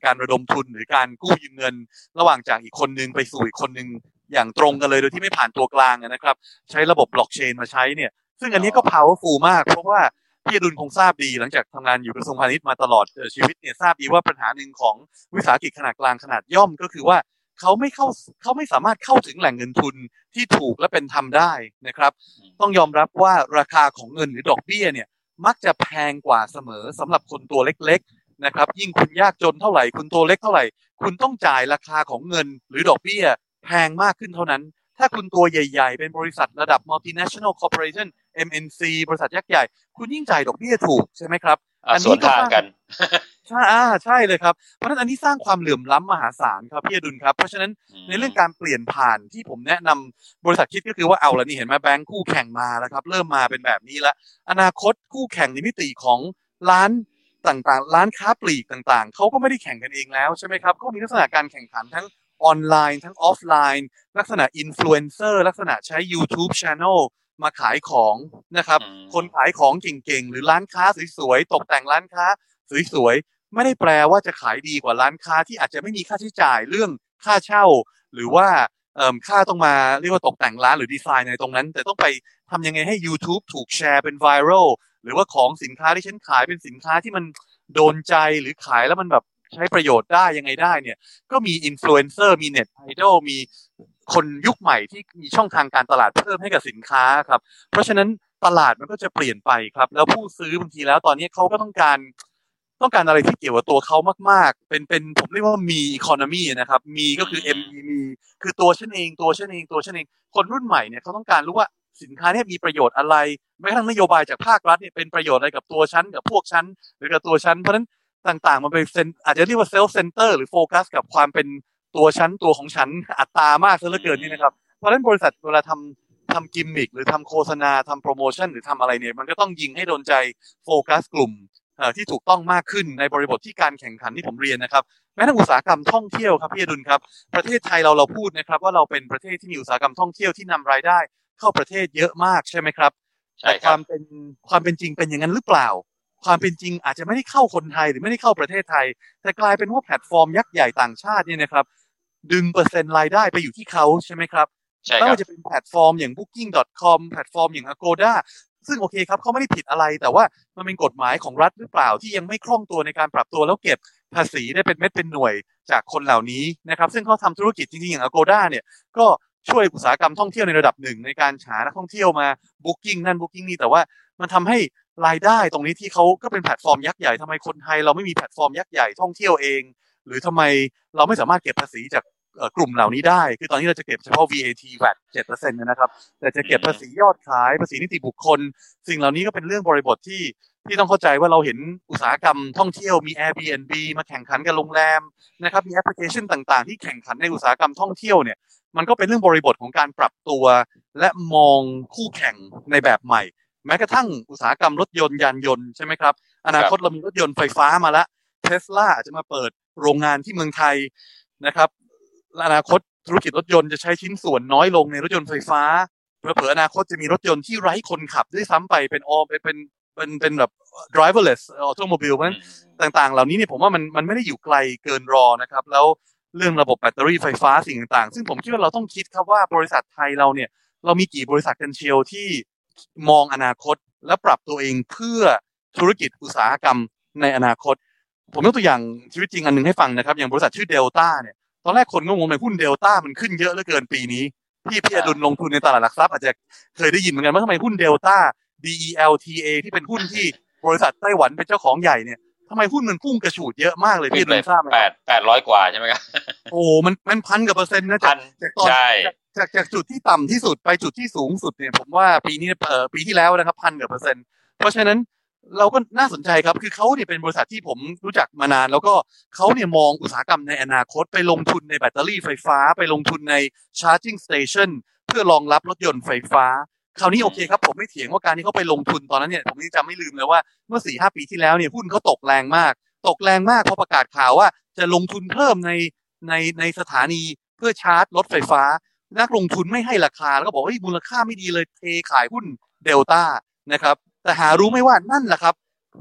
การระดมทุนหรือการกู้ยืมเงิน ระหว่างจากอีกคนนึงไปสู่อีกคนนึง อย่างตรงกันเลยโดยที่ไม่ผ่านตัวกลางนะครับ ใช้ระบบบล็อกเชนมาใช้เนี่ย ซึ่งอันนี้ก็ powerful มาก เพราะว่าพี่ดุลคงทราบดีหลังจากทำงานอยู่กระทรวงพาณิชย์มาตลอดชีวิตเนี่ยทราบดีว่าปัญหาหนึ่งของวิสาหกิจขนาดกลางขนาดย่อมก็คือว่าเขาไม่เข้าเขาไม่สามารถเข้าถึงแหล่งเงินทุนที่ถูกและเป็นธรรมได้นะครับ ต้องยอมรับว่าราคาของเงินหรือดอกเบี้ยเนี่ยมักจะแพงกว่าเสมอสำหรับคนตัวเล็กๆนะครับ ยิ่งคุณยากจนเท่าไหร่ คุณตัวเล็กเท่าไหร่ คุณต้องจ่ายราคาของเงินหรือดอกเบี้ย แพงมากขึ้นเท่านั้น ถ้าคุณตัวใหญ่ๆ เป็นบริษัทระดับ multinational corporation MNC บริษัทยักษ์ใหญ่ คุณยิ่งจ่ายดอกเบี้ยถูกใช่ไหมครับ อันนี้ก็กันใช่อ่าใช่เลยครับ เพราะฉะนั้นอันนี้สร้างความเหลื่อมล้ำมหาศาลครับพี่อดุลครับ เพราะฉะนั้นในเรื่องการเปลี่ยนผ่านที่ผมแนะนำบริษัทคิดก็คือว่าเอาละนี่เห็นไหมแบงค์คู่แข่งมาแล้วครับ เริ่มมาเป็นแบบนี้แล้วอนาคตคู่แข่งในมิติของร้านต่างๆ ร้านค้าปลีกต่างๆ เขาก็ไม่ได้แข่งกันเองแล้วใช่ไหมครับ ก็มีลักษณะการแข่งขันทั้ง ออนไลน์ทั้งออฟไลน์ ลักษณะอินฟลูเอนเซอร์ลักษณะใช้ YouTube channel มาขายของนะครับ คนขายของเก่งๆ หรือร้านค้าสวยๆ ตกแต่งร้านค้าสวยๆ ไม่ได้แปลว่าจะขายดีกว่าร้านค้าที่อาจจะไม่มีค่าใช้จ่ายเรื่องค่าเช่า หรือว่าค่าต้องมาเรียกว่าตกแต่งร้านหรือดีไซน์ในตรงนั้น แต่ต้องไปทำยังไงให้ YouTube ถูกแชร์เป็น viral หรือว่าของสินค้าที่ฉันขายเป็นสินค้าที่มันโดนใจหรือขายแล้วมันแบบ ใช้ประโยชน์ได้ยังไงได้เนี่ย ก็มีอินฟลูเอนเซอร์มี net idol มีคนยุคใหม่ที่มีช่องทางการตลาดเพิ่มให้กับสินค้าครับ เพราะฉะนั้นตลาดมันก็จะเปลี่ยนไปครับ แล้วผู้ซื้อบางทีแล้วตอนนี้เขาก็ต้องการต้องการอะไรที่เกี่ยวกับตัวเขามาก ๆ เป็นเป็นผมเรียกว่า me economy นะครับ me ก็คือ M me คือตัวฉันเองตัวฉันเองตัวฉันเอง คนรุ่นใหม่เนี่ยเขาต้องการรู้ว่าสินค้าเนี่ยมีประโยชน์อะไรแม้กระทั่งนโยบายจากภาครัฐเนี่ยเป็นประโยชน์อะไรกับตัวฉันกับพวกฉันหรือกับตัวฉันเพราะฉะนั้น ต่างๆ มันเป็นอาจจะเรียกว่า self-center หรือโฟกัส กับความเป็นตัวฉันตัวของฉันอัตรามากซะเหลือเกินนี่นะครับ เพราะฉะนั้นบริษัทเวลาทำทำกิมมิคหรือทำโฆษณาทำโปรโมชั่นหรือทำอะไรเนี่ยมันก็ต้องยิงให้โดนใจโฟกัสกลุ่มที่ถูกต้องมากขึ้นในบริบทที่การแข่งขันที่ผมเรียนนะครับแม้แต่อุตสาหกรรมท่องเที่ยวครับพี่อดุลครับ ประเทศไทยเราเราพูดนะครับ ว่าเราเป็นประเทศที่มีอุตสาหกรรมท่องเที่ยวที่นำรายได้ เข้าประเทศเยอะมากใช่ไหมครับแต่ความเป็นความเป็นจริงเป็นอย่างนั้นหรือเปล่า ความเป็นจริงอาจจะไม่ได้เข้าคนไทยหรือไม่ได้เข้าประเทศไทย แต่กลายเป็นว่าแพลตฟอร์มยักษ์ใหญ่ต่างชาติเนี่ยนะครับ ดึงเปอร์เซ็นต์รายได้ไปอยู่ที่เขาใช่ไหมครับไม่ว่าจะเป็นแพลตฟอร์มอย่าง booking.com แพลตฟอร์มอย่าง agoda ซึ่งโอเคครับเขาไม่ได้ผิดอะไร แต่ว่ามันเป็นกฎหมายของรัฐหรือเปล่าที่ยังไม่คล่องตัวในการปรับตัวแล้วเก็บภาษีได้เป็นเม็ดเป็นหน่วยจากคนเหล่านี้นะครับ ซึ่งเขาทำธุรกิจจริงๆอย่าง agoda เนี่ยก็ช่วยอุตสาหกรรมท่องเที่ยวในระดับหนึ่งในการหานักท่องเที่ยวมา booking นั่น booking นี่แต่ว่ามันทำให้ รายได้ตรงนี้ที่เขาก็เป็นแพลตฟอร์มยักษ์ใหญ่ทำไมคนไทยเราไม่มีแพลตฟอร์มยักษ์ใหญ่ท่องเที่ยวเอง หรือทำไมเราไม่สามารถเก็บภาษีจากกลุ่มเหล่านี้ได้ คือตอนนี้เราจะเก็บเฉพาะ VAT VAT 7%นะครับ แต่จะเก็บภาษียอดขายภาษีนิติบุคคล สิ่งเหล่านี้ก็เป็นเรื่องบริบทที่ที่ต้องเข้าใจว่าเราเห็นอุตสาหกรรมท่องเที่ยวมี Airbnb มาแข่งขันกับโรงแรมนะครับ มีแอปพลิเคชันต่างๆ ที่แข่งขันในอุตสาหกรรมท่องเที่ยวเนี่ย มันก็เป็นเรื่องบริบทของการปรับตัว และมองคู่แข่งในแบบใหม่ แม้กระทั่งอุตสาหกรรมรถยนต์ยานยนต์ใช่ไหมครับ อนาคตเรามีรถยนต์ไฟฟ้ามาแล้วเทสลาจะมาเปิดโรงงานที่เมืองไทยนะครับ อนาคตธุรกิจรถยนต์จะใช้ชิ้นส่วนน้อยลงในรถยนต์ไฟฟ้าเผื่ออนาคตจะมีรถยนต์ที่ไร้คนขับด้วยซ้ำไปเป็นออเป็นเป็นเป็นเป็นแบบ driverless automobile เพราะฉะนั้นต่างๆ เหล่านี้เนี่ยผมว่ามันมันไม่ได้อยู่ไกลเกินรอนะครับ แล้วเรื่องระบบแบตเตอรี่ไฟฟ้าสิ่งต่างๆ ซึ่งผมคิดว่าเราต้องคิดครับว่าบริษัทไทยเราเนี่ย เรามีกี่บริษัทกันเชียวที่ มองอนาคต และปรับตัวเองเพื่อธุรกิจอุตสาหกรรมในอนาคต ผมยกตัวอย่างชีวิตจริงอันนึงให้ฟังนะครับ อย่างบริษัทชื่อเดลต้าเนี่ยตอนแรกคนก็งงไปหุ้นเดลต้ามันขึ้นเยอะเหลือเกินปีนี้พี่พี่อดุลลงทุนในตลาดหลักทรัพย์อาจจะเคยได้ยินเหมือนกันว่าทำไมหุ้นเดลต้า D E L T A ที่เป็นหุ้นที่บริษัทไต้หวันเป็นเจ้าของใหญ่เนี่ยทำไมหุ้นมันพุ่งกระฉูดเยอะมากเลยพี่ดุลทราบไหมแปดแปดร้อยกว่าใช่ไหมครับโอ้มันมันพันกับเปอร์เซ็นต์นะจากจากตอน จากจากจุดที่ต่ำที่สุดไปจุดที่สูงสุดเนี่ยผมว่าปีนี้เออปีที่แล้วนะครับพันกับเปอร์เซ็นต์เพราะฉะนั้นเราก็น่าสนใจครับคือเขาเนี่ยเป็นบริษัทที่ผมรู้จักมานาน แล้วก็เขาเนี่ยมองอุตสาหกรรมในอนาคต ไปลงทุนในแบตเตอรี่ไฟฟ้า ไปลงทุนใน charging station เพื่อรองรับรถยนต์ไฟฟ้า คราวนี้โอเคครับ ผมไม่เถียงว่าการที่เขาไปลงทุนตอนนั้นเนี่ยผมยังจำไม่ลืมเลยว่าเมื่อสี่ห้าปีที่แล้วเนี่ยหุ้นเขาตกแรงมาก ตกแรงมากเพราะประกาศข่าวว่าจะลงทุนเพิ่มในในในสถานีเพื่อชาร์จรถไฟฟ้า นักลงทุนไม่ให้ราคาแล้วก็บอกว่ามูลค่าไม่ดีเลยเทขายหุ้นเดลต้านะครับแต่หารู้ไหมว่านั่นแหละครับ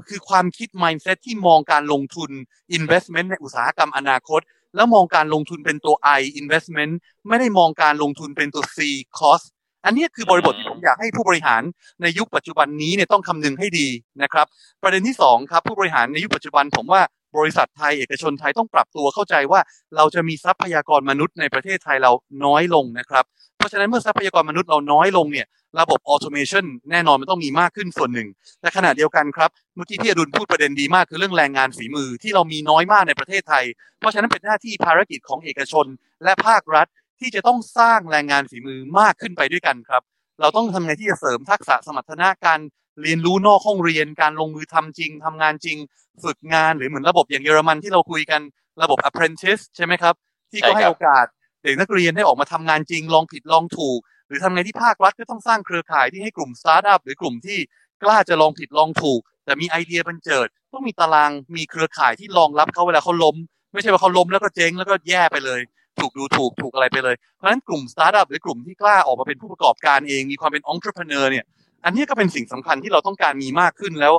คือความคิด mindset ที่มองการลงทุน investment ในอุตสาหกรรมอนาคต แล้วมองการลงทุนเป็นตัว I investment ไม่ได้มองการลงทุนเป็นตัว C cost อันนี้คือบริบทที่ผมอยากให้ผู้บริหารในยุคปัจจุบันนี้เนี่ยต้องคำนึงให้ดีนะครับ ประเด็นที่2ครับผู้บริหารในยุคปัจจุบันผมว่า บริษัทไทยเอกชนไทยต้องปรับตัวเข้าใจว่าเราจะมีทรัพยากรมนุษย์ในประเทศไทยเราน้อยลงนะครับ เพราะฉะนั้นเมื่อทรัพยากรมนุษย์เราน้อยลงเนี่ยระบบ automation แน่นอนมันต้องมีมากขึ้นส่วนหนึ่งแต่ขณะเดียวกันครับเมื่อกี้พี่อดุลพูดประเด็นดีมากคือเรื่องแรงงานฝีมือที่เรามีน้อยมากในประเทศไทย เพราะฉะนั้นเป็นหน้าที่ภารกิจของเอกชน และภาครัฐที่จะต้องสร้างแรงงานฝีมือมากขึ้นไปด้วยกันครับ เราต้องทำไงที่จะเสริมทักษะสมรรถนะการ เรียนรู้นอกห้องเรียนการลงมือทำจริงทำงานจริง ฝึกงานหรือเหมือนระบบอย่างเยอรมันที่เราคุยกันระบบ apprentice ใช่ไหมครับ ที่ก็ให้โอกาสเด็กนักเรียนได้ออกมาทำงานจริง ลองผิดลองถูก หรือทำไงที่ภาครัฐก็ต้องสร้างเครือข่ายที่ให้กลุ่มสตาร์ทอัพหรือกลุ่มที่กล้าจะลองผิดลองถูก แต่มีไอเดียบันเจิดต้องมีตารางมีเครือข่ายที่รองรับเขาเวลาเขาล้ม ไม่ใช่ว่าเขาล้มแล้วก็เจ๊งแล้วก็แย่ไปเลย ถูกดูถูกถูกอะไรไปเลยเพราะฉะนั้นกลุ่มสตาร์ทอัพหรือกลุ่มที่กล้าออกมาเป็นผู้ประกอบการเองมีความเป็นองค์ประกอบเนี่ย อันนี้ก็เป็นสิ่งสำคัญที่เราต้องการมีมากขึ้นแล้ว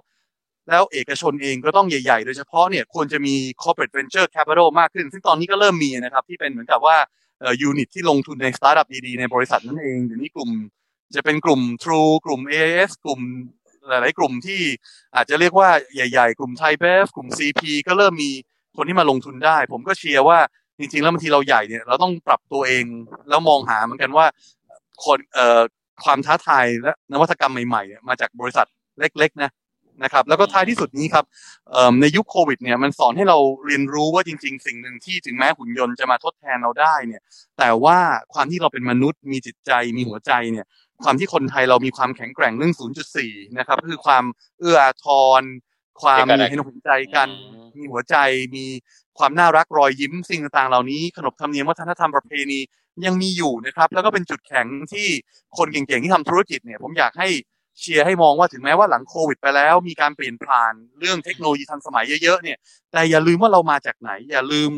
แล้วเอกชนเองก็ต้องใหญ่ๆ โดยเฉพาะเนี่ยควรจะมี corporate venture capital มากขึ้น ซึ่งตอนนี้ก็เริ่มมีนะครับ ที่เป็นเหมือนกับว่า unit ที่ลงทุนในสตาร์ทอัพดีๆในบริษัทนั่นเองเดี๋ยวนี้กลุ่ม จะเป็นกลุ่ม True กลุ่ม AIS กลุ่มหลายๆ กลุ่มที่อาจจะเรียกว่าใหญ่ ๆ กลุ่มไทยเบฟกลุ่ม CP ก็เริ่มมีคนที่มาลงทุนได้ ผมก็เชียร์ว่าจริงๆ แล้วบางทีเราใหญ่เนี่ยเราต้องปรับตัวเองแล้วมองหาเหมือนกันว่าคนเอ่อ ความท้าทายและนวัตกรรมใหม่ๆ มาจากบริษัทเล็กๆนะนะครับแล้วก็ท้ายที่สุดนี้ครับในยุคโควิดเนี่ยมันสอนให้เราเรียนรู้ว่าจริง ๆ สิ่งหนึ่งที่ถึงแม้หุ่นยนต์จะมาทดแทนเราได้เนี่ยแต่ว่าความที่เราเป็นมนุษย์มีจิตใจมีหัวใจเนี่ยความที่คนไทยเรามีความแข็งแกร่งเรื่อง 0.4 นะครับคือความเอื้ออาทร ความมีเห็นหัวใจกัน มีหัวใจมี ความน่ารักรอยยิ้มสิ่งต่างๆ เหล่านี้ขนบธรรมเนียมวัฒนธรรมประเพณียังมีอยู่นะครับ แล้วก็เป็นจุดแข็งที่คนเก่งๆที่ทำธุรกิจเนี่ย ผมอยากให้เชียร์ให้มองว่าถึงแม้ว่าหลังโควิดไปแล้ว มีการเปลี่ยนผ่านเรื่องเทคโนโลยีทันสมัยเยอะๆเนี่ย แต่อย่าลืมว่าเรามาจากไหน อย่าลืม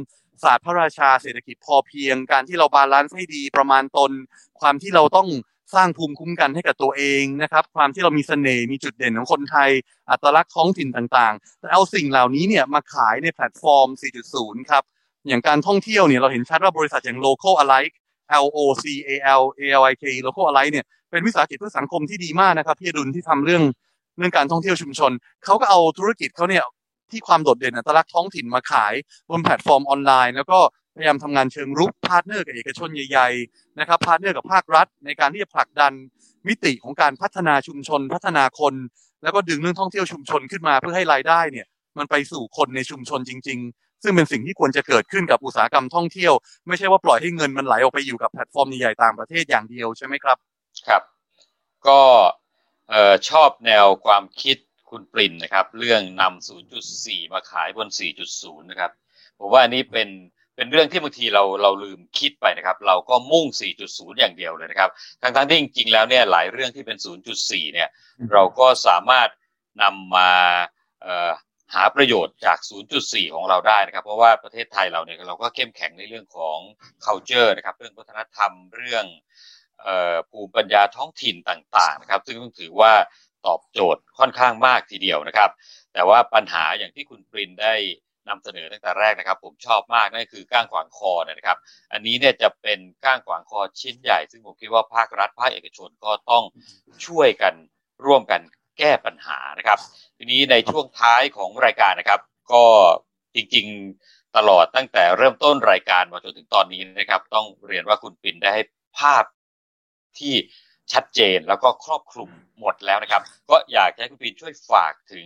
ศาสตร์พระราชาเศรษฐกิจพอเพียง การที่เรา balance ให้ดีประมาณตน ความที่เราต้อง สร้างภูมิคุ้มกันให้กับตัวเองนะครับ ความที่เรามีเสน่ห์มีจุดเด่นของคนไทย อัตลักษณ์ท้องถิ่นต่างๆ แต่เอาสิ่งเหล่านี้เนี่ยมาขายในแพลตฟอร์ม 4.0 ครับ อย่างการท่องเที่ยวเนี่ยเราเห็นชัดว่าบริษัทอย่าง Local Alike L O C A L A L I K Local Alike เนี่ยเป็นวิสาหกิจเพื่อสังคมที่ดีมากนะครับพี่ดุลที่ทำเรื่องเรื่องการท่องเที่ยวชุมชนเขาก็เอาธุรกิจเขาเนี่ยที่ความโดดเด่นอัตลักษณ์ท้องถิ่นมาขายบนแพลตฟอร์มออนไลน์ แล้วก็ พยายามทำงานเชิงรุก partner กับเอกชนใหญ่ๆนะครับ partner กับภาครัฐ ในการที่จะผลักดันมิติของการพัฒนาชุมชน พัฒนาคน แล้วก็ดึงเรื่องท่องเที่ยวชุมชนขึ้นมาเพื่อให้รายได้เนี่ยมันไปสู่คนในชุมชนจริง ๆ ซึ่งเป็นสิ่งที่ควรจะเกิดขึ้นกับอุตสาหกรรมท่องเที่ยว ไม่ใช่ว่าปล่อยให้เงินมันไหลออกไปอยู่กับแพลตฟอร์มใหญ่ๆต่างประเทศอย่างเดียวใช่ไหมครับครับ ก็ชอบแนวความคิดคุณปรินนะครับ เรื่องนำ0.4 มาขายบน 4.0 นะครับผมว่าอันนี้เป็น เป็นเรื่องที่บางทีเราเราลืมคิดไปนะครับ เราก็มุ่ง 4.0 อย่างเดียวเลยนะครับทั้งทั้งที่จริงๆแล้วเนี่ยหลายเรื่องที่เป็น 0.4 เนี่ย เราก็สามารถนำมาหาประโยชน์จาก 0.4 ของเราได้นะครับ เพราะว่าประเทศไทยเราเนี่ยเราก็เข้มแข็งในเรื่องของ culture นะครับ เรื่องวัฒนธรรม เรื่องภูมิปัญญาท้องถิ่นต่าง ๆ นะครับ ซึ่งต้องถือว่าตอบโจทย์ค่อนข้างมากทีเดียวนะครับ แต่ว่าปัญหาอย่างที่คุณปรินได้ นำเสนอตั้งแต่แรกนะครับ ผมชอบมากนั่นคือก้างขวางคอนะครับ อันนี้เนี่ยจะเป็นก้างขวางคอชิ้นใหญ่ ซึ่งผมคิดว่าภาครัฐภาคเอกชนก็ต้องช่วยกันร่วมกันแก้ปัญหานะครับ ทีนี้ในช่วงท้ายของรายการนะครับ ก็จริงๆตลอดตั้งแต่เริ่มต้นรายการมาจนถึงตอนนี้นะครับ ต้องเรียนว่าคุณปินได้ให้ภาพที่ชัดเจนแล้วก็ครอบคลุมหมดแล้วนะครับ ก็อยากให้คุณปีนช่วยฝากถึง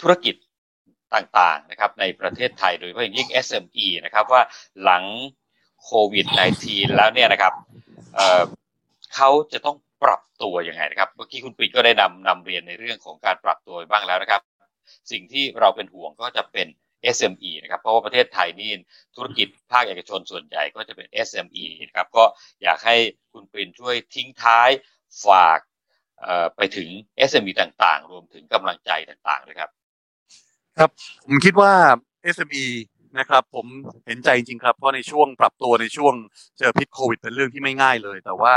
ธุรกิจ ต่างๆนะครับในประเทศไทยโดยเฉพาะอย่างยิ่ง SME นะครับว่าหลังโควิด -19 แล้วเนี่ยนะครับเเขาจะต้องปรับตัวยังไงนะครับ เมื่อกี้คุณปิดก็ได้นำนำเรียนในเรื่องของการปรับตัวบ้างแล้วนะครับ สิ่งที่เราเป็นห่วงก็จะเป็น SME นะครับ เพราะว่าประเทศไทยนี่ธุรกิจภาคเอกชนส่วนใหญ่ก็จะเป็น SME นะครับ ก็อยากให้คุณปรินช่วยทิ้งท้ายฝากไปถึง SME ต่างๆ รวมถึงกำลังใจต่างๆเลยครับ ครับ ผมคิดว่า SME นะครับผมเห็นใจจริงครับ เพราะในช่วงปรับตัวในช่วงเจอพิษโควิดเป็นเรื่องที่ไม่ง่ายเลย แต่ว่า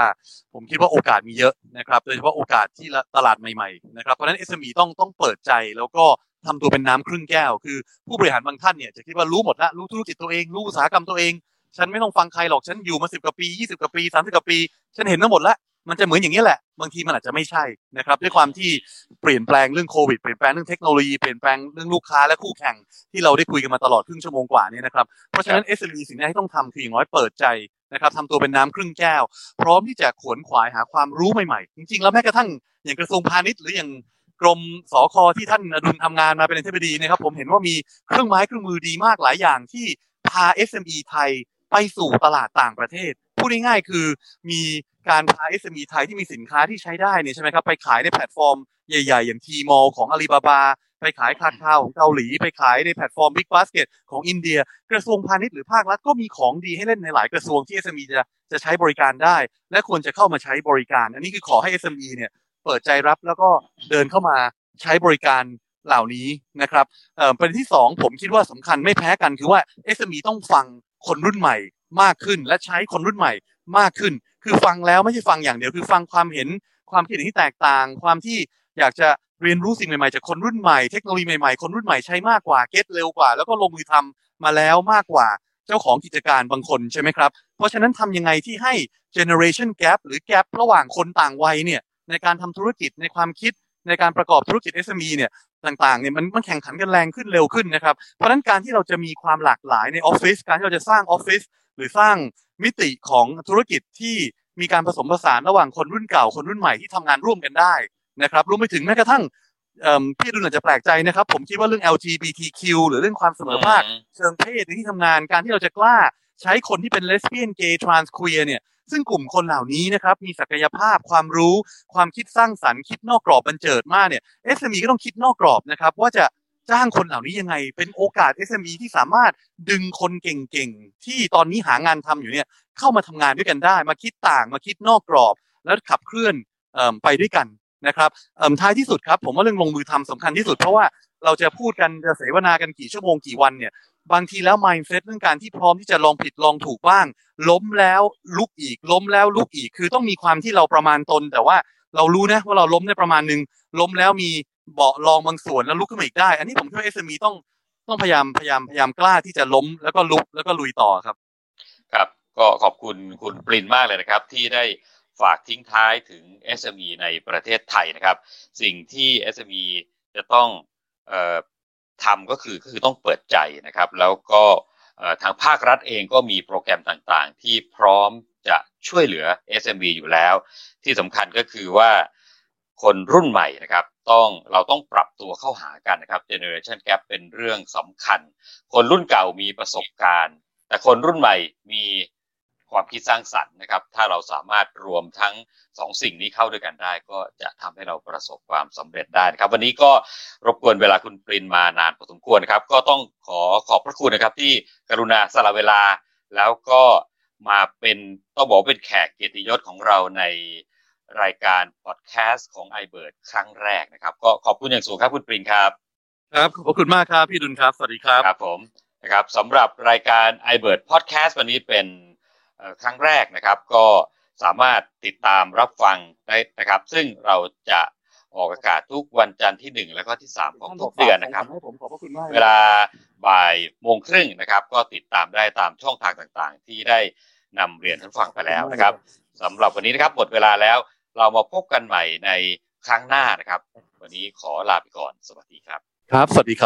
ผมคิดว่าโอกาสมีเยอะนะครับโดยเฉพาะโอกาสที่ตลาดใหม่ๆนะครับเพราะฉะนั้น SME ต้องต้องเปิดใจแล้วก็ทำตัวเป็นน้ำครึ่งแก้ว คือผู้บริหารบางท่านเนี่ยจะคิดว่ารู้หมดละรู้ธุรกิจตัวเองรู้อุตสาหกรรมตัวเอง ฉันไม่ต้องฟังใครหรอกฉันอยู่มาสิบกว่าปียี่สิบกว่าปีสามสิบกว่าปี ฉันเห็นทั้งหมดล้ว มันจะเหมือนอย่างนี้แหละ บางทีมันอาจจะไม่ใช่นะครับ ด้วยความที่เปลี่ยนแปลงเรื่องโควิดเปลี่ยนแปลงเรื่องเทคโนโลยีเปลี่ยนแปลงเรื่องลูกค้าและคู่แข่งที่เราได้คุยกันมาตลอดครึ่งชั่วโมงกว่านี้นะครับเพราะฉะนั้น SME สิ่งที่ต้องทำคืออย่างน้อยเปิดใจนะครับทำตัวเป็นน้ำครึ่งแก้ว พร้อมที่จะขวนขวายหาความรู้ใหม่ๆ จริงๆ แล้วแม้กระทั่งอย่างกระทรวงพาณิชย์หรืออย่างกรมสคที่ท่านอดุลทำงานมาเป็นอธิบดีนะครับ ผมเห็นว่ามีเครื่องไม้เครื่องมือดีมากหลายอย่างที่พา SME ไทยไปสู่ตลาดต่างประเทศ พูดง่ายๆคือมีการพา SME ไทยที่มีสินค้าที่ใช้ได้เนี่ยใช่ไหมครับไปขายในแพลตฟอร์มใหญ่ๆ อย่าง Tmall ของอาลีบาบาไปขาย Kakao ของเกาหลี ไปขายในแพลตฟอร์ม Big Basket ของอินเดีย กระทรวงพาณิชย์หรือภาครัฐก็มีของดีให้เล่นในหลายกระทรวงที่ SME จะจะใช้บริการได้ และควรจะเข้ามาใช้บริการ อันนี้คือขอให้ SME เนี่ยเปิดใจรับแล้วก็เดินเข้ามาใช้บริการเหล่านี้นะครับเอ่อประเด็นที่สองผมคิดว่าสำคัญไม่แพ้กันคือว่า SME ต้องฟังคนรุ่นใหม่ มากขึ้น และใช้คนรุ่นใหม่มากขึ้น คือฟังแล้วไม่ใช่ฟังอย่างเดียวคือฟังความเห็นความคิดเห็นที่แตกต่าง ความที่อยากจะเรียนรู้สิ่งใหม่ๆจากคนรุ่นใหม่เทคโนโลยีใหม่ๆคนรุ่นใหม่ใช้มากกว่าเก็ตเร็วกว่า แล้วก็ลงมือทำมาแล้วมากกว่าเจ้าของกิจการบางคนใช่ไหมครับเพราะฉะนั้นทำยังไงที่ให้ generation gap หรือ gap ระหว่างคนต่างวัยเนี่ยในการทำธุรกิจในความคิดในการประกอบธุรกิจ SME เนี่ยต่างๆเนี่ยมันมันแข่งขันกันแรงขึ้นเร็วขึ้นนะครับ เพราะฉะนั้นการที่เราจะมีความหลากหลายในออฟฟิศการที่เราจะสร้างออฟฟิศ หรือสร้างมิติของธุรกิจที่มีการผสมผสานระหว่างคนรุ่นเก่าคนรุ่นใหม่ที่ทำงานร่วมกันได้นะครับรวมไปถึงแม้กระทั่งพี่ดุลอาจจะแปลกใจนะครับ ผมคิดว่าเรื่อง LGBTQ หรือเรื่องความเสมอภาคเชิงเพศในที่ทำงานการที่เราจะกล้าใช้คนที่เป็นเลสเบี้ยนเกย์ทรานส์ควียเนี่ยซึ่งกลุ่มคนเหล่านี้นะครับมีศักยภาพความรู้ ความคิดสร้างสรรค์คิดนอกกรอบบันเจิดมากเนี่ย SME ก็ต้องคิดนอกกรอบนะครับว่าจะ จ้างคนเหล่านี้ยังไง เป็นโอกาส SME ที่สามารถดึงคนเก่งๆ ที่ตอนนี้หางานทำอยู่เนี่ยเข้ามาทำงานด้วยกันได้ มาคิดต่างมาคิดนอกกรอบ แล้วขับเคลื่อนไปด้วยกันนะครับท้ายที่สุดครับ ผมว่าเรื่องลงมือทำสำคัญที่สุด เพราะว่าเราจะพูดกันจะเสวนากันกี่ชั่วโมงกี่วันเนี่ยบางทีแล้ว mindset เรื่องการที่พร้อมที่จะลองผิดลองถูกบ้าง ล้มแล้วลุกอีก ล้มแล้วลุกอีก คือต้องมีความที่เราประมาณตน แต่ว่าเรารู้นะว่าเราล้มได้ประมาณหนึ่งล้มแล้วมี เบาะรองบางส่วนแล้วลุกขึ้นมาอีกได้ อันนี้ผมคิดว่า SME ต้องต้องพยายามพยายามพยายามกล้าที่จะล้มแล้วก็ลุกแล้วก็ลุยต่อครับ ครับ ก็ขอบคุณคุณปรินมากเลยนะครับ ที่ได้ฝากทิ้งท้ายถึง SME ในประเทศไทยนะครับ สิ่งที่ SME จะต้องออทำก็คือก็คือต้องเปิดใจนะครับ แล้วก็ทางภาครัฐเองก็มีโปรแกรมต่างๆ ที่พร้อมจะช่วยเหลือ SME อยู่แล้ว ที่สำคัญก็คือว่าคนรุ่นใหม่นะครับ ต้องเราต้องปรับตัวเข้าหากันนะครับ generation gap เป็นเรื่องสำคัญ คนรุ่นเก่ามีประสบการณ์ แต่คนรุ่นใหม่มีความคิดสร้างสรรค์นะครับ ถ้าเราสามารถรวมทั้งสองสิ่งนี้เข้าด้วยกันได้ ก็จะทำให้เราประสบความสำเร็จได้นะครับ วันนี้ก็รบกวนเวลาคุณปรินมานานพอสมควรครับ ก็ต้องขอขอบพระคุณนะครับ ที่กรุณาสละเวลาแล้วก็มาเป็นต้องบอกเป็นแขกเกียรติยศของเราใน รายการพอดแคสต์ของ i b เบิร์ครั้งแรกนะครับ ก็ขอบคุณอย่างสูงครับคุณปรินครับ ครับขอบคุณมากครับพี่ดุลครับ สวัสดีครับครับผมนะครับสำหรับรายการ i b เบิร์พอดแคสต์วันนี้เป็นครั้งแรกนะครับ ก็สามารถติดตามรับฟังได้นะครับ ซึ่งเราจะออกอากาศทุกวันจันทร์ที่หนึ่งแล้วก็ที่สามของทุกเดือนนะครับเวลาบ่ายโมงครึ่งนะครับ ก็ติดตามได้ตามช่องทางต่างๆ ที่ได้นำเรียนท่านฟังไปแล้วนะครับสำหรับวันนี้นะครับหมดเวลาแล้ว เรามาพบกันใหม่ในครั้งหน้านะครับ วันนี้ขอลาไปก่อน สวัสดีครับ ครับ สวัสดีครับ